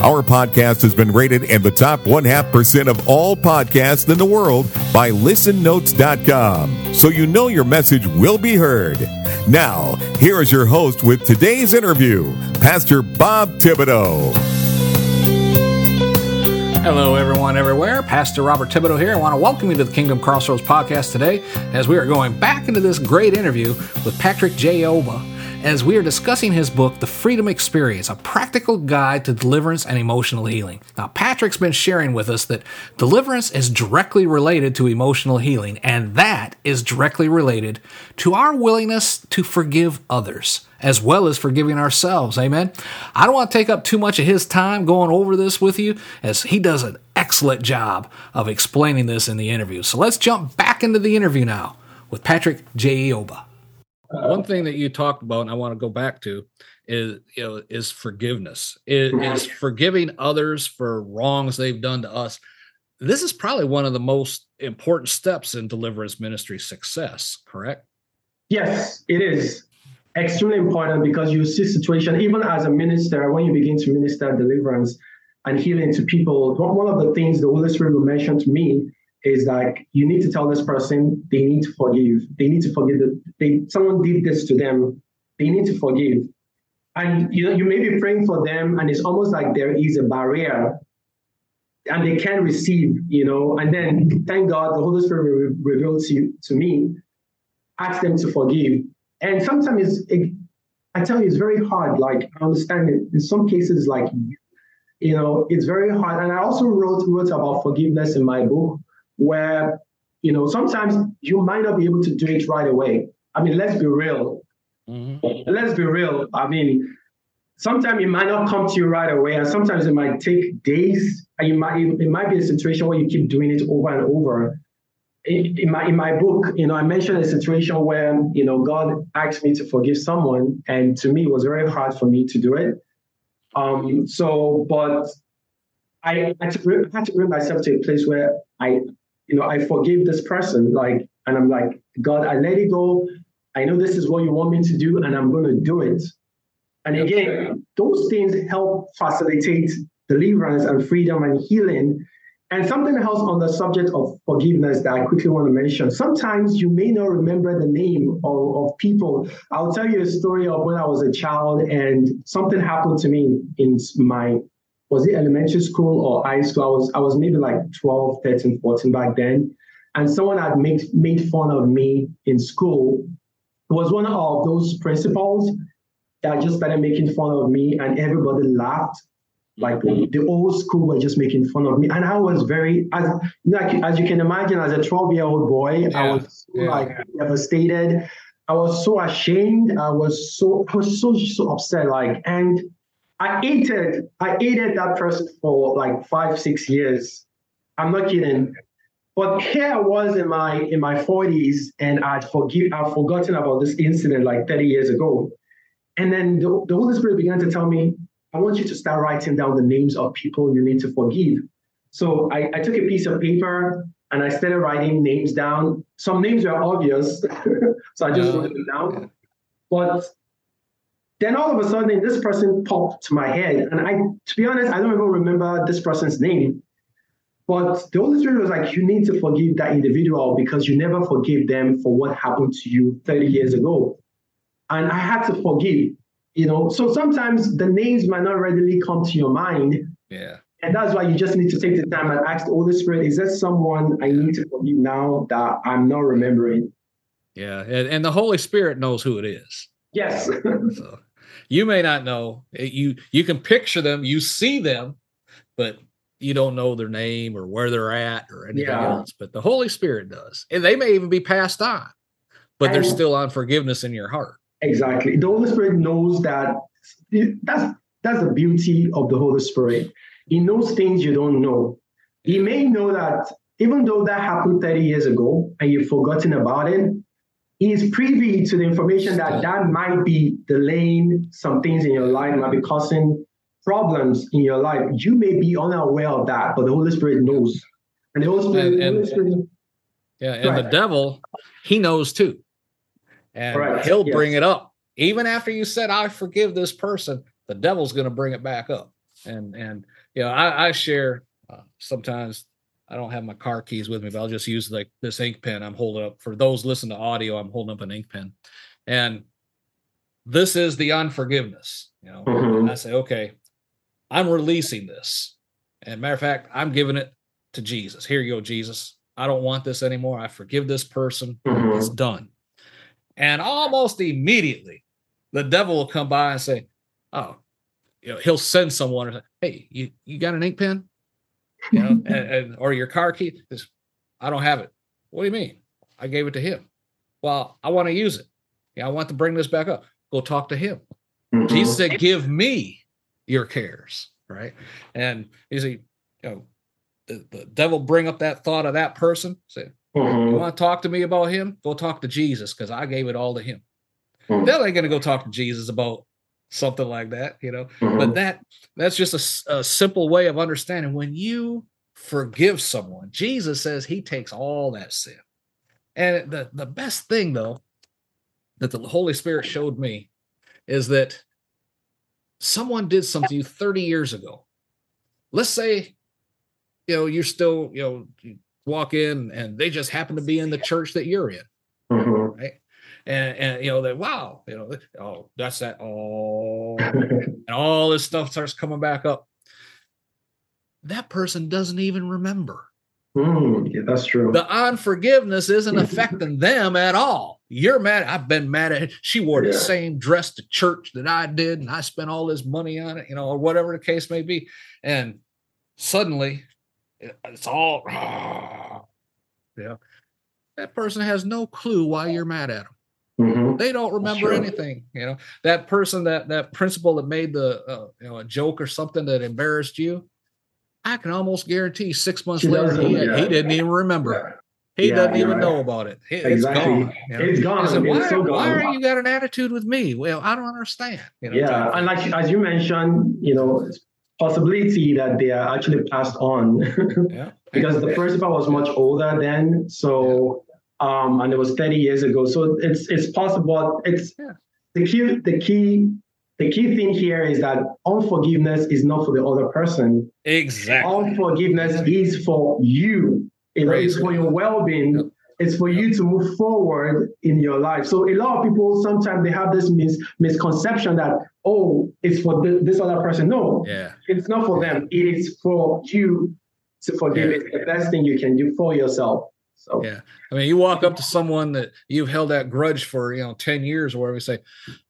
Our podcast has been rated in the top one half percent of all podcasts in the world by listennotes.com. So you know your message will be heard. Now, here is your host with today's interview, Pastor Bob Thibodeau. Hello, everyone, everywhere. Pastor Robert Thibodeau here. I want to welcome you to the Kingdom Crossroads podcast today as we are going back into this great interview with Patrick Jaiyeoba as we are discussing his book, The Freedom Experience, a practical guide to deliverance and emotional healing. Now, Patrick's been sharing with us that deliverance is directly related to emotional healing, and that is directly related to our willingness to forgive others as well as forgiving ourselves. Amen. I don't want to take up too much of his time going over this with you, as he does an excellent job of explaining this in the interview. So let's jump back into the interview now with Patrick Jaiyeoba. One thing that you talked about, and I want to go back to, is you know is forgiveness. Is, is forgiving others for wrongs they've done to us. This is probably one of the most important steps in deliverance ministry success. Correct? Yes, it is extremely important because you see situation even as a minister when you begin to minister deliverance and healing to people. One of the things the Holy Spirit will mention to me is like you need to tell this person they need to forgive. They need to forgive that they someone did this to them. They need to forgive. And you know, you may be praying for them, and it's almost like there is a barrier and they can't receive, you know, and then thank God the Holy Spirit re- revealed to, to me, ask them to forgive. And sometimes it, I tell you, it's very hard. Like I understand it. In some cases, like you know, it's very hard. And I also wrote wrote about forgiveness in my book where, you know, sometimes you might not be able to do it right away. I mean, let's be real. Mm-hmm. Let's be real. I mean, sometimes it might not come to you right away, and sometimes it might take days. And you might it might be a situation where you keep doing it over and over. In, in my in my book, you know, I mentioned a situation where you know God asked me to forgive someone, and to me, it was very hard for me to do it. Um, so, but I bring, had to bring myself to a place where I you know, I forgive this person, like, and I'm like, God, I let it go. I know this is what you want me to do, and I'm going to do it. And again, those things help facilitate deliverance and freedom and healing. And something else on the subject of forgiveness that I quickly want to mention. Sometimes you may not remember the name of, of people. I'll tell you a story of when I was a child and something happened to me in my was it elementary school or high school? I was I was maybe like 12, 13, 14 back then. And someone had made made fun of me in school. It was one of those principals that just started making fun of me and everybody laughed. Like mm-hmm. the old school were just making fun of me. And I was very as like as you can imagine, as a 12-year-old boy, yeah. I was yeah. like devastated. I was so ashamed. I was so I was so so upset. Like and I hated, I hated that person for like five, six years. I'm not kidding. But here I was in my in my 40s, and I'd forgive, I'd forgotten about this incident like 30 years ago. And then the, the Holy Spirit began to tell me, I want you to start writing down the names of people you need to forgive. So I, I took a piece of paper and I started writing names down. Some names were obvious, so I just wrote them down. But then all of a sudden, this person popped to my head. And I, to be honest, I don't even remember this person's name. But the Holy Spirit was like, you need to forgive that individual because you never forgive them for what happened to you 30 years ago. And I had to forgive, you know. So sometimes the names might not readily come to your mind. Yeah. And that's why you just need to take the time and ask the Holy Spirit, is there someone I need to forgive now that I'm not remembering? Yeah. And, and the Holy Spirit knows who it is. Yes. so you may not know. You you can picture them, you see them, but you don't know their name or where they're at or anything yeah. else. But the Holy Spirit does. And they may even be passed on, but and there's still unforgiveness in your heart. Exactly. The Holy Spirit knows that that's that's the beauty of the Holy Spirit. He knows things you don't know. He may know that even though that happened 30 years ago and you've forgotten about it, is privy to the information that that might be delaying some things in your life, might be causing problems in your life. You may be unaware of that, but the Holy Spirit knows. And the Holy Spirit, And- and- Holy Spirit Yeah, and Right. the devil, he knows too. And Correct, he'll yes. bring it up. Even after you said, I forgive this person, the devil's going to bring it back up. And, and, you know, I, I share uh, sometimes I don't have my car keys with me, but I'll just use like this ink pen I'm holding up. For those listening to audio, I'm holding up an ink pen. And this is the unforgiveness. You know, Mhm. And I say, okay, I'm releasing this. And matter of fact, I'm giving it to Jesus. Here you go, Jesus. I don't want this anymore. I forgive this person. Mhm. It's done. And almost immediately, the devil will come by and say, "Oh, you know, he'll send someone. and say, Hey, you you got an ink pen? You know, and, and or your car key? This, I don't have it. What do you mean? I gave it to him. Well, I want to use it. Yeah, I want to bring this back up. Go talk to him. Mhm. Jesus said, "Give me your cares." Right, and you see, you know, the, the devil bring up that thought of that person. Say, "You Mhm. want to talk to me about him? Go talk to Jesus because I gave it all to him." Mhm. Devil ain't gonna go talk to Jesus about something like that, you know. Mhm. But that that's just a simple way of understanding when you forgive someone. Jesus says He takes all that sin, and the the best thing though that the Holy Spirit showed me is that someone did something you 30 years ago. Let's say, you know, you're still, you know, you walk in and they just happen to be in the church that you're in, Mhm. right? And and you know, that wow, you know, oh, that's that, oh, and all this stuff starts coming back up. That person doesn't even remember. Mm, yeah, that's true. The unforgiveness isn't affecting them at all. You're mad. I've been mad at she wore the same dress to church that I did, and I spent all this money on it, you know, or whatever the case may be. And suddenly it's all yeah. That person has no clue why you're mad at them. Mhm. They don't remember anything. You know, that person, that that principal that made the uh, you know a joke or something that embarrassed you. I can almost guarantee six months She later he, yeah. he didn't even remember. Yeah. He Yeah, doesn't even right. know about it. It's Exactly. gone. you know? It's gone. He said, It's why, so why gone. are you got an attitude with me? Well, I don't understand. You know, yeah, and like as you mentioned, you know, possibility that they are actually passed on yeah. because the principal was much older then. So, um, and it was 30 years ago. So it's it's possible. It's Yeah. the key. The key. The key thing here is that unforgiveness is not for the other person. exactly. Unforgiveness is for you. Know, Praise it's for your well-being. Yep. It's for you to move forward in your life. So a lot of people sometimes they have this mis- misconception that oh, it's for th- this other person. No, Yeah. it's not for them. It is for you to forgive. Yeah. It's the best thing you can do for yourself. So Yeah. I mean, you walk up to someone that you've held that grudge for, you know, 10 years or whatever, you say,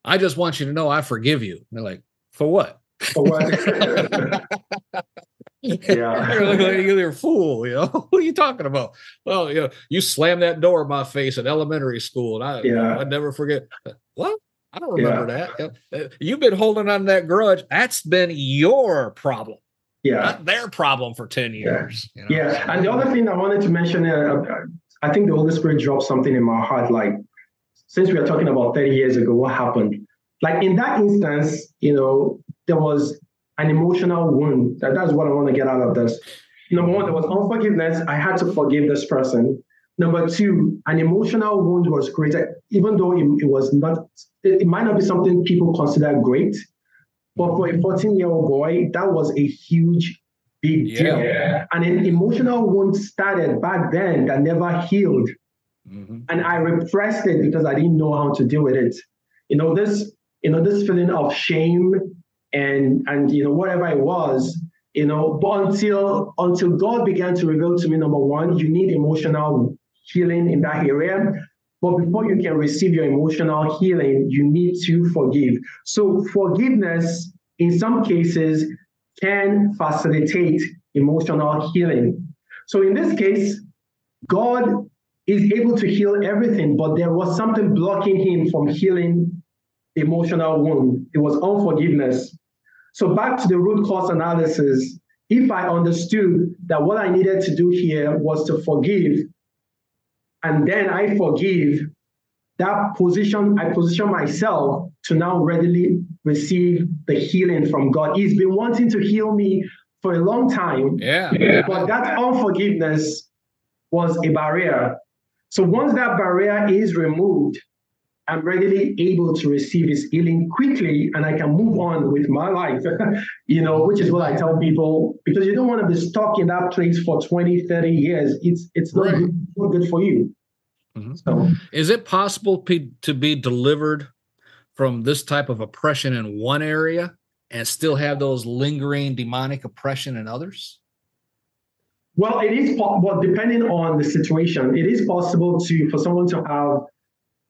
I just want you to know I forgive you. And they're like, for what? for what? Yeah. You're like, you're a fool, you know. what are you talking about? Well, you know, you slammed that door in my face at elementary school, and I Yeah. I never forget. What? I don't remember that. Uh, You've been holding on to that grudge. That's been your problem, yeah. not their problem for 10 years. you know? Yeah, and the other thing I wanted to mention, uh, I think the Holy Spirit dropped something in my heart. Like, since we are talking about 30 years ago, what happened? Like in that instance, you know, there was an emotional wound. That, that's what I want to get out of this. Number one, there was unforgiveness. I had to forgive this person. Number two, an emotional wound was created, even though it, it was not, it, it might not be something people consider great, but for a 14 year old boy, that was a huge, big Yeah. deal. And an emotional wound started back then that never healed. Mhm. And I repressed it because I didn't know how to deal with it. You know, this, you know, this feeling of shame and and you know, whatever it was, you know, but until until God began to reveal to me, number one, you need emotional healing in that area. But before you can receive your emotional healing, you need to forgive. So forgiveness, in some cases, can facilitate emotional healing. So in this case, God is able to heal everything, but there was something blocking him from healing emotional wound. It was unforgiveness. So back to the root cause analysis, if I understood that what I needed to do here was to forgive, and then I forgive, that position, I position myself to now readily receive the healing from God. He's been wanting to heal me for a long time. Yeah. But that unforgiveness was a barrier. So once that barrier is removed, I'm readily able to receive his healing quickly and I can move on with my life, you know, which is what I tell people because you don't want to be stuck in that place for 20, 30 years. It's it's not, right. good, not good for you. Mm-hmm. So, is it possible p- to be delivered from this type of oppression in one area and still have those lingering demonic oppression in others? Well, it is well depending on the situation. It is possible to for someone to have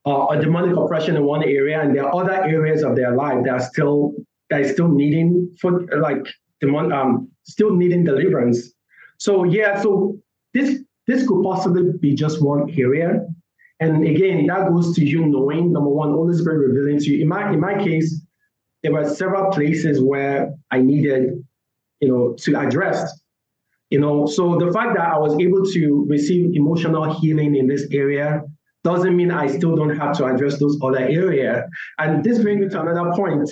uh, a demonic oppression in one area, and there are other areas of their life that are still that is still needing for like demon um still needing deliverance. So yeah, so this this could possibly be just one area. And again, that goes to you knowing number one, Holy Spirit revealing to you. In my in my case, there were several places where I needed, you know, to address. You know, so the fact that I was able to receive emotional healing in this area doesn't mean I still don't have to address those other areas. And this brings me to another point.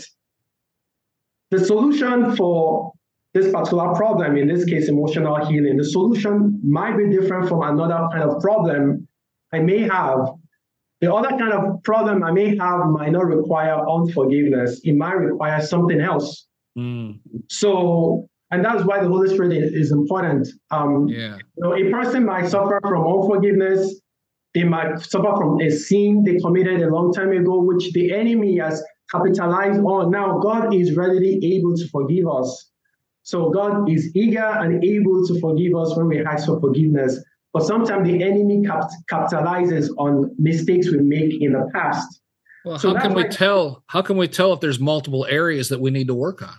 The solution for this particular problem, in this case, emotional healing, the solution might be different from another kind of problem I may have. The other kind of problem I may have might not require unforgiveness. It might require something else. Mm. So, and that's why the Holy Spirit is, important. Um, yeah. You know, a person might suffer from unforgiveness they might suffer from a sin they committed a long time ago, which the enemy has capitalized on. Now, God is readily able to forgive us. So, God is eager and able to forgive us when we ask for forgiveness. But sometimes the enemy cap- capitalizes on mistakes we make in the past. Well, so how can we tell? How can we tell if there's multiple areas that we need to work on?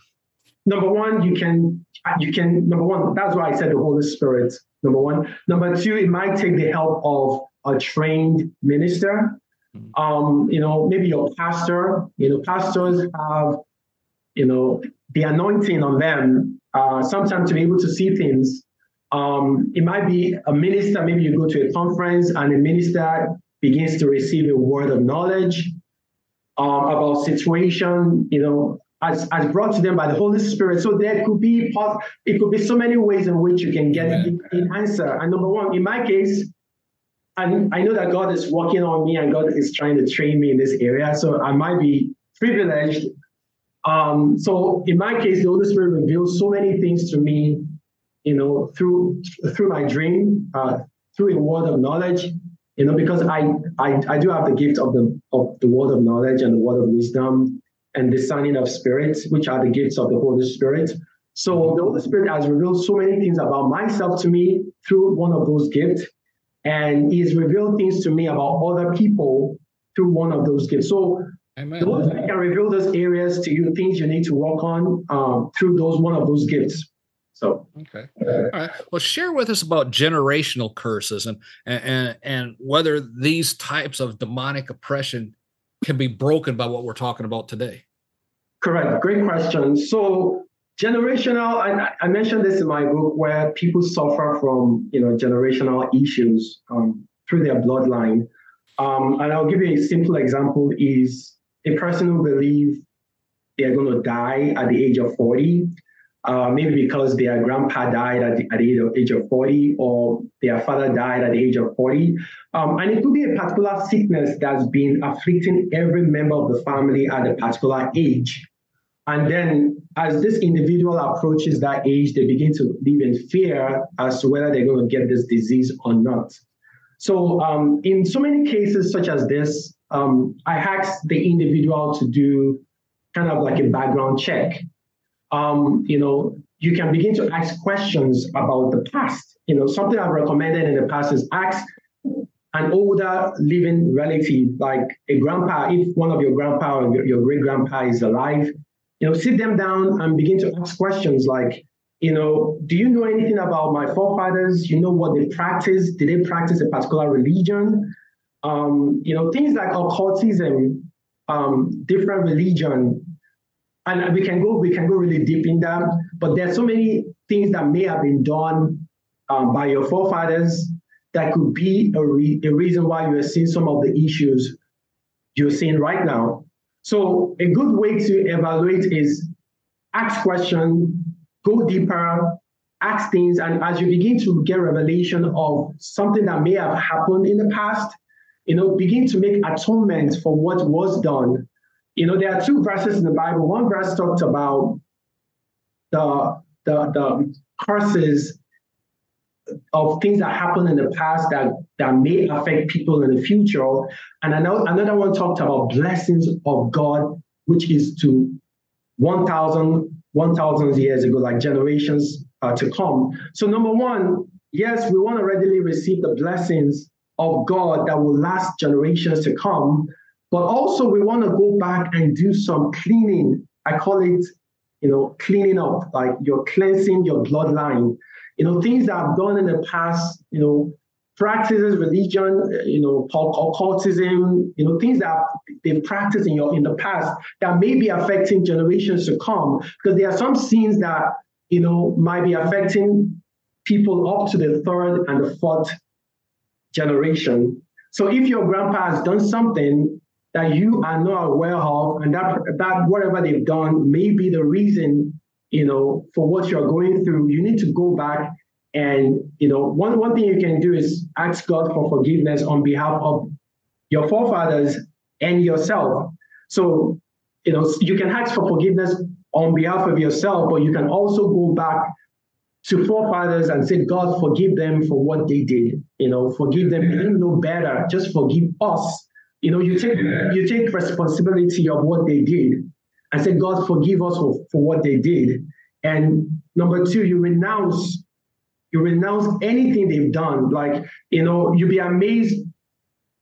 Number one, you can you can number one. That's why I said the Holy Spirit. Number one. Number two, it might take the help of a trained minister. Mm-hmm. Um, you know, maybe your pastor. You know, pastors have, you know, the anointing on them. Uh, sometimes to be able to see things. Um, it might be a minister. Maybe you go to a conference and a minister begins to receive a word of knowledge um, about situation. You know, as, as brought to them by the Holy Spirit. So there could be it could be so many ways in which you can get an answer. And number one, in my case, and I know that God is working on me and God is trying to train me in this area. So I might be privileged. Um, so in my case, the Holy Spirit reveals so many things to me, you know, through through my dream, uh, through a word of knowledge, you know, because I, I I do have the gift of the of the word of knowledge and the word of wisdom and discerning of spirits, which are the gifts of the Holy Spirit. So the Holy Spirit has revealed so many things about myself to me through one of those gifts and he's revealed things to me about other people through one of those gifts. So Amen. the Lord can reveal those areas to you, things you need to work on um, through those one of those gifts. So okay, all right. Well, share with us about generational curses and and and whether these types of demonic oppression can be broken by what we're talking about today. Correct. Great question. So generational I, I, mentioned this in my book where people suffer from you know generational issues um, through their bloodline. Um, and i'll give you a simple example is a person who believes they're going to die at the age of 40 uh, maybe because their grandpa died at the, at the age of 40 or their father died at the age of 40 um, and it could be a particular sickness that's been afflicting every member of the family at a particular age and then as this individual approaches that age, they begin to live in fear as to whether they're going to get this disease or not. So um, in so many cases such as this, um, I asked the individual to do kind of like a background check. Um, you know, you can begin to ask questions about the past. You know, something I've recommended in the past is ask an older living relative, like a grandpa, if one of your grandpa or your, your great grandpa is alive, you know, sit them down and begin to ask questions like, you know, do you know anything about my forefathers? You know what they practice? Did they practice a particular religion? Um, you know, things like occultism, um, different religion. and we can go we can go really deep in that. But there's so many things that may have been done um, by your forefathers that could be a, re- a reason why you are seeing some of the issues you're seeing right now. So a good way to evaluate is ask questions, go deeper, ask things, and as you begin to get revelation of something that may have happened in the past, you know, begin to make atonement for what was done. You know, there are two verses in the Bible. One verse talked about the the, the curses of things that happened in the past that, that may affect people in the future. And another, one talked about blessings of God, which is to 1,000 1,000 years ago, like generations uh, to come. So, number one, yes, we want to readily receive the blessings of God that will last generations to come, but also we want to go back and do some cleaning. I call it, you know, cleaning up, like you're cleansing your bloodline you know, things that I've done in the past, you know, practices, religion, uh, you know, occultism, you know, things that they've practiced in your in the past that may be affecting generations to come. Because there are some sins that, you know, might be affecting people up to the third and the fourth generation. So if your grandpa has done something that you are not aware of, and that that whatever they've done may be the reason you know, for what you're going through, you need to go back and, you know, one, one thing you can do is ask God for forgiveness on behalf of your forefathers and yourself. So, you know, you can ask for forgiveness on behalf of yourself, but you can also go back to forefathers and say, God, forgive them for what they did. You know, forgive them. They didn't know better. Just forgive us. You know, you take you take responsibility of what they did. I said, God, forgive us for, for what they did. And number two, you renounce, you renounce anything they've done. Like, you know, you'll be amazed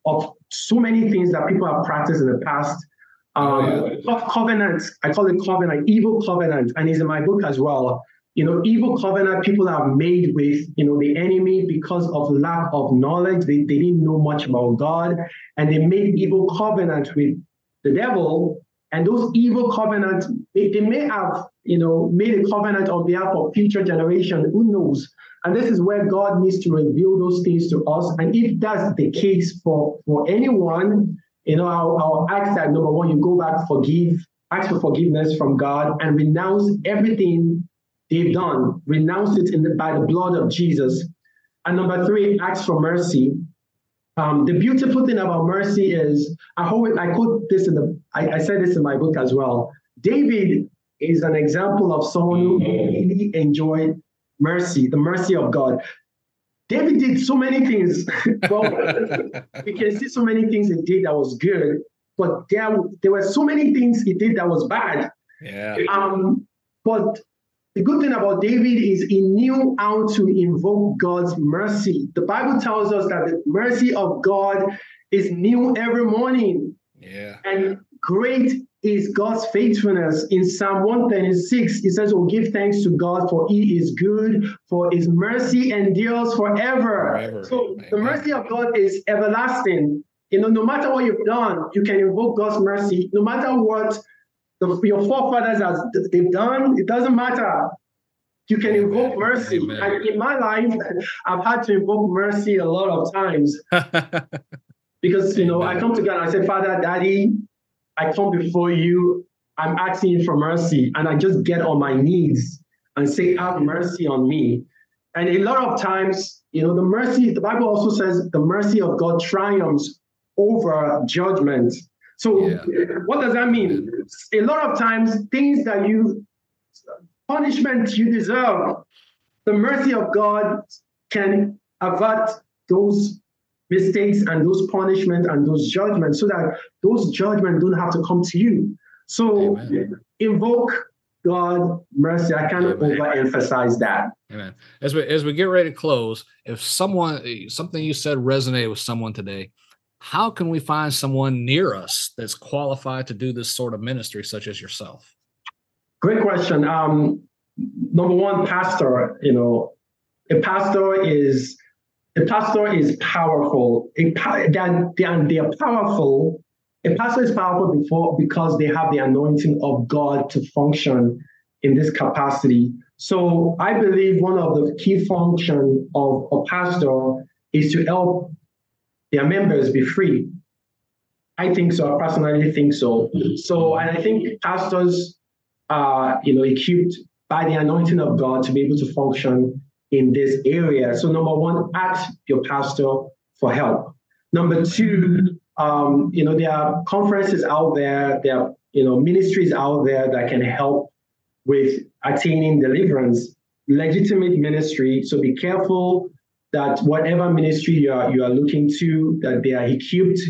of so many things that people have practiced in the past. Um, oh, covenant, I call it covenant, evil covenant, and it's in my book as well. You know, evil covenant people have made with, you know, the enemy because of lack of knowledge. They, they didn't know much about God, and they made evil covenant with the devil and those evil covenants, they, they may have, you know, made a covenant on behalf of future generation. Who knows? And this is where God needs to reveal those things to us. And if that's the case for, for anyone, you know, I'll, I'll ask that number one, you go back, forgive, ask for forgiveness from God, and renounce everything they've done. Renounce it the, by the blood of Jesus. And number three, ask for mercy. Um, the beautiful thing about mercy is, I hope I quote this in the, I, I said this in my book as well. David is an example of someone who really enjoyed mercy, the mercy of God. David did so many things. well, we can see so many things he did that was good, but there, there were so many things he did that was bad. Yeah. Um, but the good thing about David is he knew how to invoke God's mercy. The Bible tells us that the mercy of God is new every morning. Yeah. And great is God's faithfulness. In Psalm 136, it says, Oh, give thanks to God, for he is good, for his mercy endures forever. forever. So Amen. the mercy of God is everlasting. You know, no matter what you've done, you can invoke God's mercy. No matter what the, your forefathers has they've done, it doesn't matter. You can Amen. invoke mercy. And in my life, I've had to invoke mercy a lot of times. because you know, Amen. I come to God and I say, Father, Daddy, I come before you. I'm asking for mercy. And I just get on my knees and say, Have mercy on me. And a lot of times, you know, the mercy, the Bible also says the mercy of God triumphs over judgment. So, yeah. what does that mean? A lot of times, things that you, punishment you deserve, the mercy of God can avert those mistakes and those punishments and those judgments so that those judgments don't have to come to you. So, Amen. invoke God mercy. I can't Amen. overemphasize that. Amen. As we as we get ready to close, if someone something you said resonated with someone today, how can we find someone near us that's qualified to do this sort of ministry, such as yourself? Great question. Um, number one, pastor. You know, a pastor is a pastor is powerful. A, they're, they're, they're powerful a pastor is powerful before because they have the anointing of God to function in this capacity. So I believe one of the key functions of a pastor is to help their members be free. I think so. I personally think so. So, and I think pastors are, you know, equipped by the anointing of God to be able to function in this area. So, number one, ask your pastor for help. Number two, um, you know, there are conferences out there, there are, you know, ministries out there that can help with attaining deliverance, legitimate ministry. So be careful that whatever ministry you are, you are looking to, that they are equipped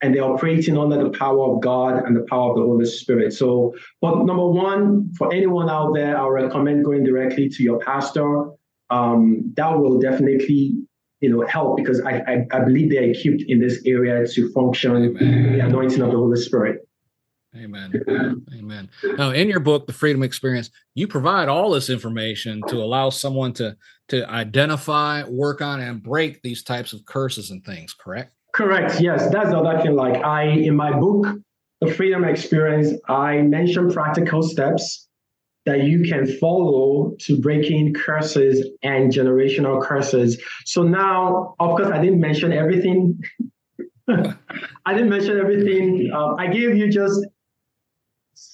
and they're operating under the power of God and the power of the Holy Spirit. So, but number one, for anyone out there, I recommend going directly to your pastor. Um, that will definitely, you know, help because I, I, I believe they're equipped in this area to function Amen. the anointing of the Holy Spirit. Amen. Amen. Now, in your book, The Freedom Experience, you provide all this information to allow someone to to identify, work on, and break these types of curses and things. Correct? Correct. Yes, that's the other thing. Like I, in my book, The Freedom Experience, I mention practical steps that you can follow to breaking curses and generational curses. So now, of course, I didn't mention everything. I didn't mention everything. Uh, I gave you just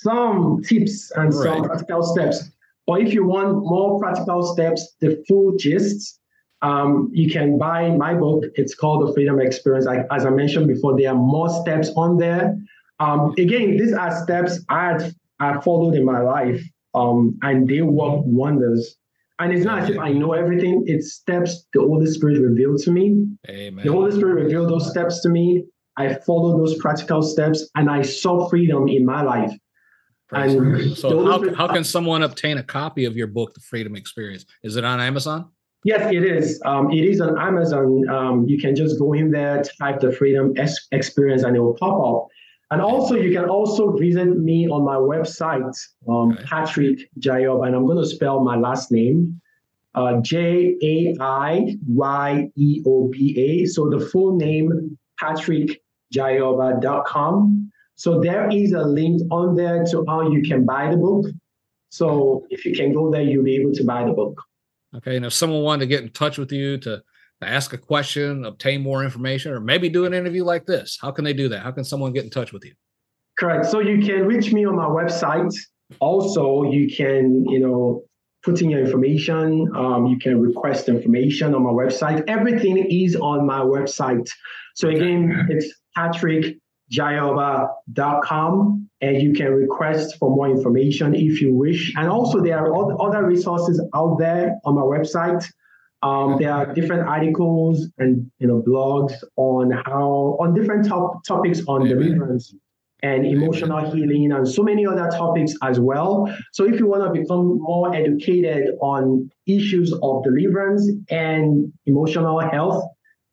some tips and right. some practical steps. But if you want more practical steps, the full gist, um, you can buy my book. It's called The Freedom Experience. I, as I mentioned before, there are more steps on there. Um, again, these are steps I had I followed in my life, um, and they work wonders. And it's not as if I know everything. It's steps the Holy Spirit revealed to me. Amen. The Holy Spirit revealed those steps to me. I followed those practical steps, and I saw freedom in my life. And so, how, how can someone obtain a copy of your book, The Freedom Experience? Is it on Amazon? Yes, it is. Um, it is on Amazon. Um, you can just go in there, type the Freedom Experience, and it will pop up. And also, you can also visit me on my website, um, okay. Patrick Jaiyeoba, and I'm going to spell my last name, uh, J A I Y E O B A. So the full name, patrickjaiyeoba.com. So there is a link on there to how you can buy the book. So if you can go there, you'll be able to buy the book. Okay. And if someone wanted to get in touch with you to, to ask a question, obtain more information, or maybe do an interview like this, how can they do that? How can someone get in touch with you? Correct. So you can reach me on my website. Also, you can, you know, put in your information. Um, you can request information on my website. Everything is on my website. So again, it's Patrick jaiyeoba.com and you can request for more information if you wish. And also there are other resources out there on my website. Um, there are different articles and you know blogs on how on different top, topics on Amen. deliverance and emotional Amen. healing and so many other topics as well. So if you want to become more educated on issues of deliverance and emotional health,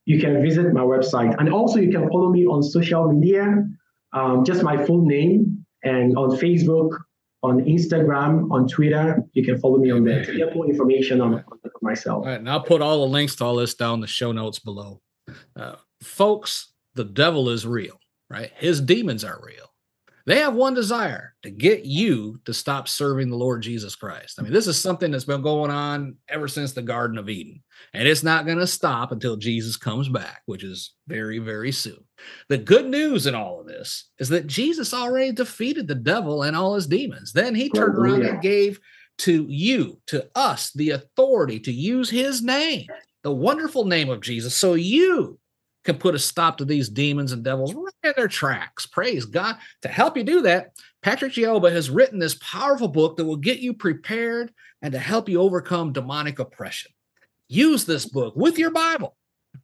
you can visit my website. And also, you can follow me on social media, um, just my full name, and on Facebook, on Instagram, on Twitter. You can follow me on there get more information on, on myself. Right, and I'll put all the links to all this down the show notes below. Uh, folks, the devil is real, right? His demons are real. They have one desire to get you to stop serving the Lord Jesus Christ. I mean, this is something that's been going on ever since the Garden of Eden, and it's not going to stop until Jesus comes back, which is very, very soon. The good news in all of this is that Jesus already defeated the devil and all his demons. Then he turned around and gave to you, to us, the authority to use his name, the wonderful name of Jesus, so you can put a stop to these demons and devils right in their tracks. Praise God. To help you do that, Patrick Jaiyeoba has written this powerful book that will get you prepared and to help you overcome demonic oppression. Use this book with your Bible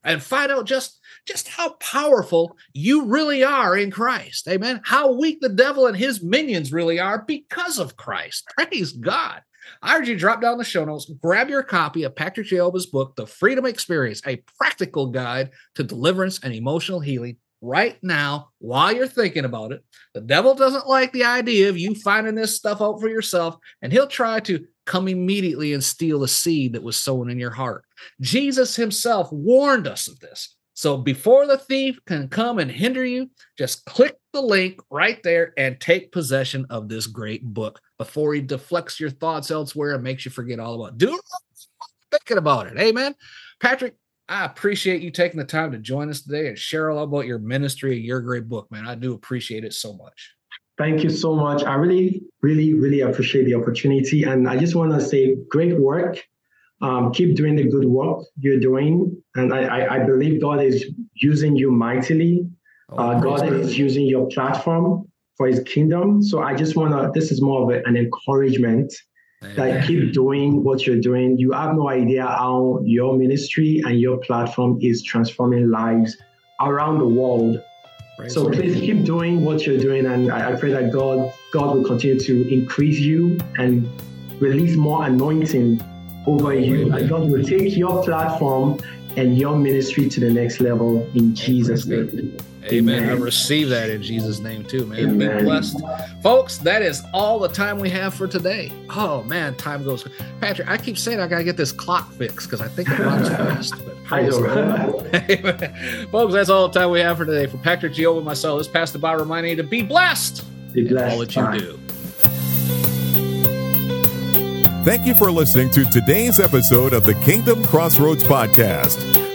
and find out just, just how powerful you really are in Christ. Amen. How weak the devil and his minions really are because of Christ. Praise God. I urge you to drop down the show notes, grab your copy of Patrick Jaiyeoba's book, The Freedom Experience, a practical guide to deliverance and emotional healing right now while you're thinking about it. The devil doesn't like the idea of you finding this stuff out for yourself, and he'll try to come immediately and steal the seed that was sown in your heart. Jesus himself warned us of this. So before the thief can come and hinder you, just click the link right there and take possession of this great book before he deflects your thoughts elsewhere and makes you forget all about it. Do thinking about it. Amen. Patrick, I appreciate you taking the time to join us today and share all about your ministry and your great book, man. I do appreciate it so much. Thank you so much. I really, really, really appreciate the opportunity. And I just want to say great work. Um, keep doing the good work you're doing. And I, I, I believe God is using you mightily. Oh, uh, God is using your platform for his kingdom. So I just want to, this is more of a, an encouragement that keep doing what you're doing. You have no idea how your ministry and your platform is transforming lives around the world. Right. So please keep doing what you're doing, and I, I pray that God God will continue to increase you and release more anointing over you. And God will take your platform and your ministry to the next level in Jesus' name. Amen. Amen. I receive that in Jesus' name too, man. Amen. Be blessed. Folks, that is all the time we have for today. Oh man, time goes. Patrick, I keep saying I gotta get this clock fixed because I think it runs fast. But Folks, that's all the time we have for today. For Patrick Jaiyeoba and myself, this Pastor Bob reminding you to be blessed. Be blessed. All that you Bye. do. Thank you for listening to today's episode of the Kingdom Crossroads Podcast.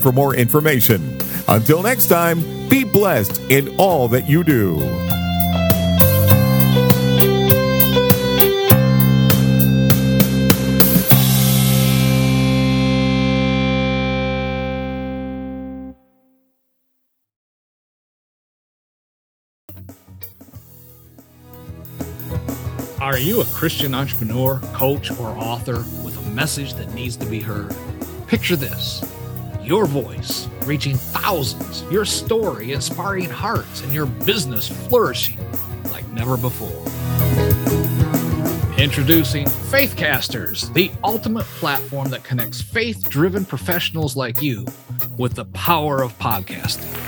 for more information. Until next time, be blessed in all that you do. Are you a Christian entrepreneur, coach, or author message that needs to be heard? Picture this your voice reaching thousands, your story inspiring hearts, and your business flourishing like never before. Introducing Faithcasters, the ultimate platform that connects faith driven professionals like you with the power of podcasting.